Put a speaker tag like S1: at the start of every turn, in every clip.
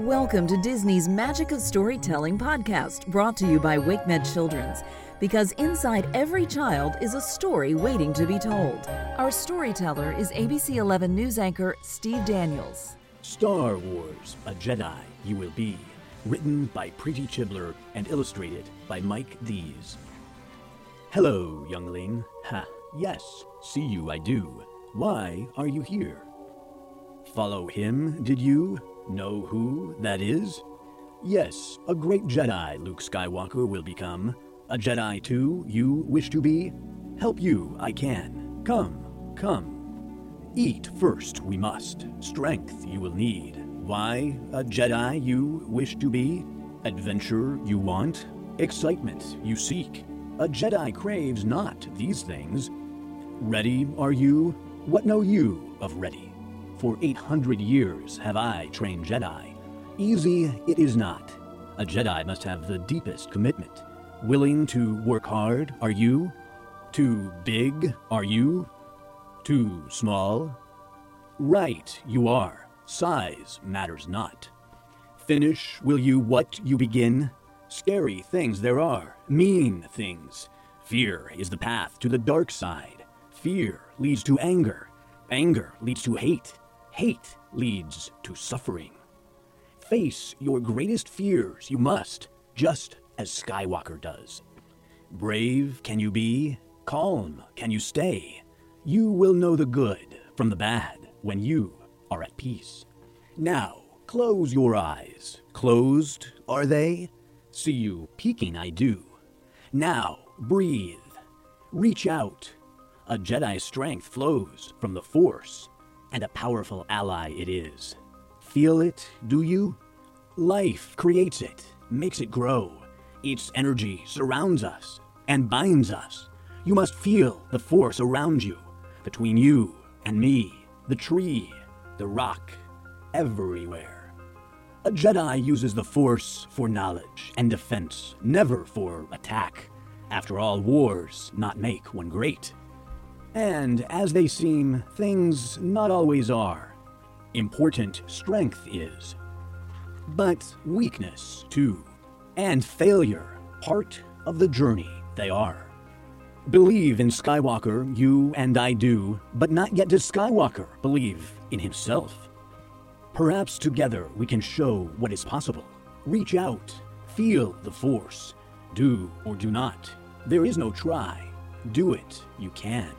S1: Welcome to Disney's Magic of Storytelling podcast, brought to you by WakeMed Children's. Because inside every child is a story waiting to be told. Our storyteller is ABC 11 news anchor Steve Daniels.
S2: Star Wars A Jedi You Will Be. Written by Preeti Chhibber and illustrated by Mike Deas. Hello, youngling. Ha, yes, see you I do. Why are you here? Follow him, did you? Know who that is? Yes, a great Jedi Luke Skywalker will become. A Jedi too, you wish to be? Help you, I can. Come, come. Eat first, we must. Strength you will need. Why, a Jedi you wish to be? Adventure you want? Excitement you seek? A Jedi craves not these things. Ready are you? What know you of ready? For 800 years have I trained Jedi. Easy it is not. A Jedi must have the deepest commitment. Willing to work hard, are you? Too big, are you? Too small? Right, you are. Size matters not. Finish, will you, what you begin? Scary things there are, mean things. Fear is the path to the dark side. Fear leads to anger. Anger leads to hate. Hate leads to suffering. Face your greatest fears, you must, just as Skywalker does. Brave can you be? Calm can you stay? You will know the good from the bad when you are at peace. Now, close your eyes. Closed, are they? See you peeking, I do. Now, breathe. Reach out. A Jedi's strength flows from the Force and a powerful ally it is. Feel it, do you? Life creates it, makes it grow. Its energy surrounds us and binds us. You must feel the force around you, between you and me, the tree, the rock, everywhere. A Jedi uses the Force for knowledge and defense, never for attack. After all, wars not make one great. And as they seem, things not always are. Important strength is. But weakness, too. And failure, part of the journey they are. Believe in Skywalker, you and I do, but not yet does Skywalker believe in himself. Perhaps together we can show what is possible. Reach out, feel the Force. Do or do not. There is no try. Do it, you can.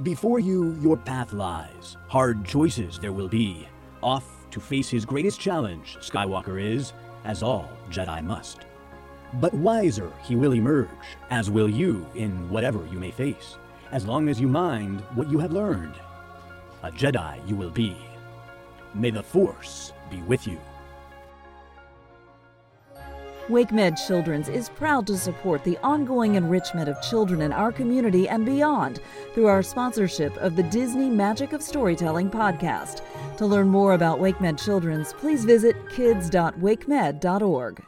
S2: Before you, your path lies. Hard choices there will be. Off to face his greatest challenge, Skywalker is, as all Jedi must. But wiser he will emerge, as will you in whatever you may face, as long as you mind what you have learned. A Jedi you will be. May the Force be with you.
S1: WakeMed Children's is proud to support the ongoing enrichment of children in our community and beyond through our sponsorship of the Disney Magic of Storytelling podcast. To learn more about WakeMed Children's, please visit kids.wakemed.org.